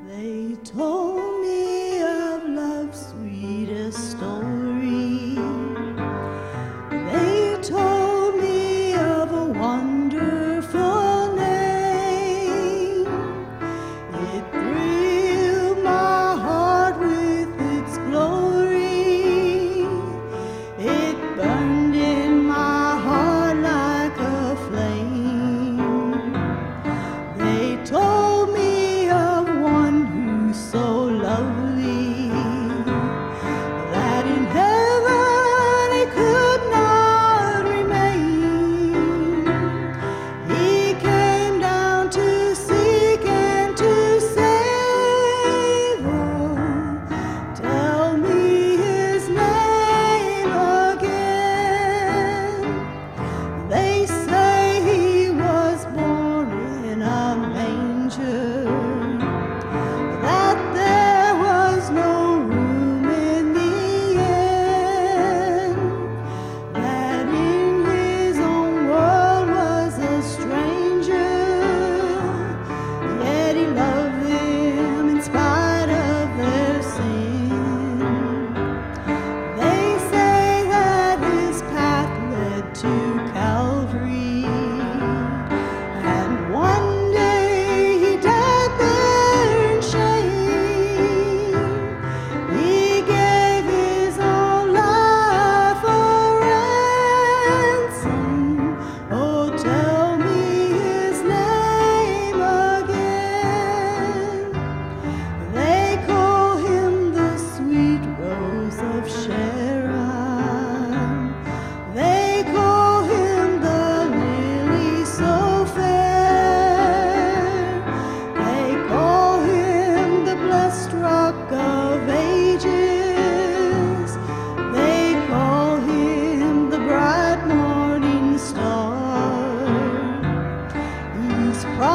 They told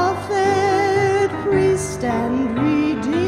prophet, priest, and redeemer.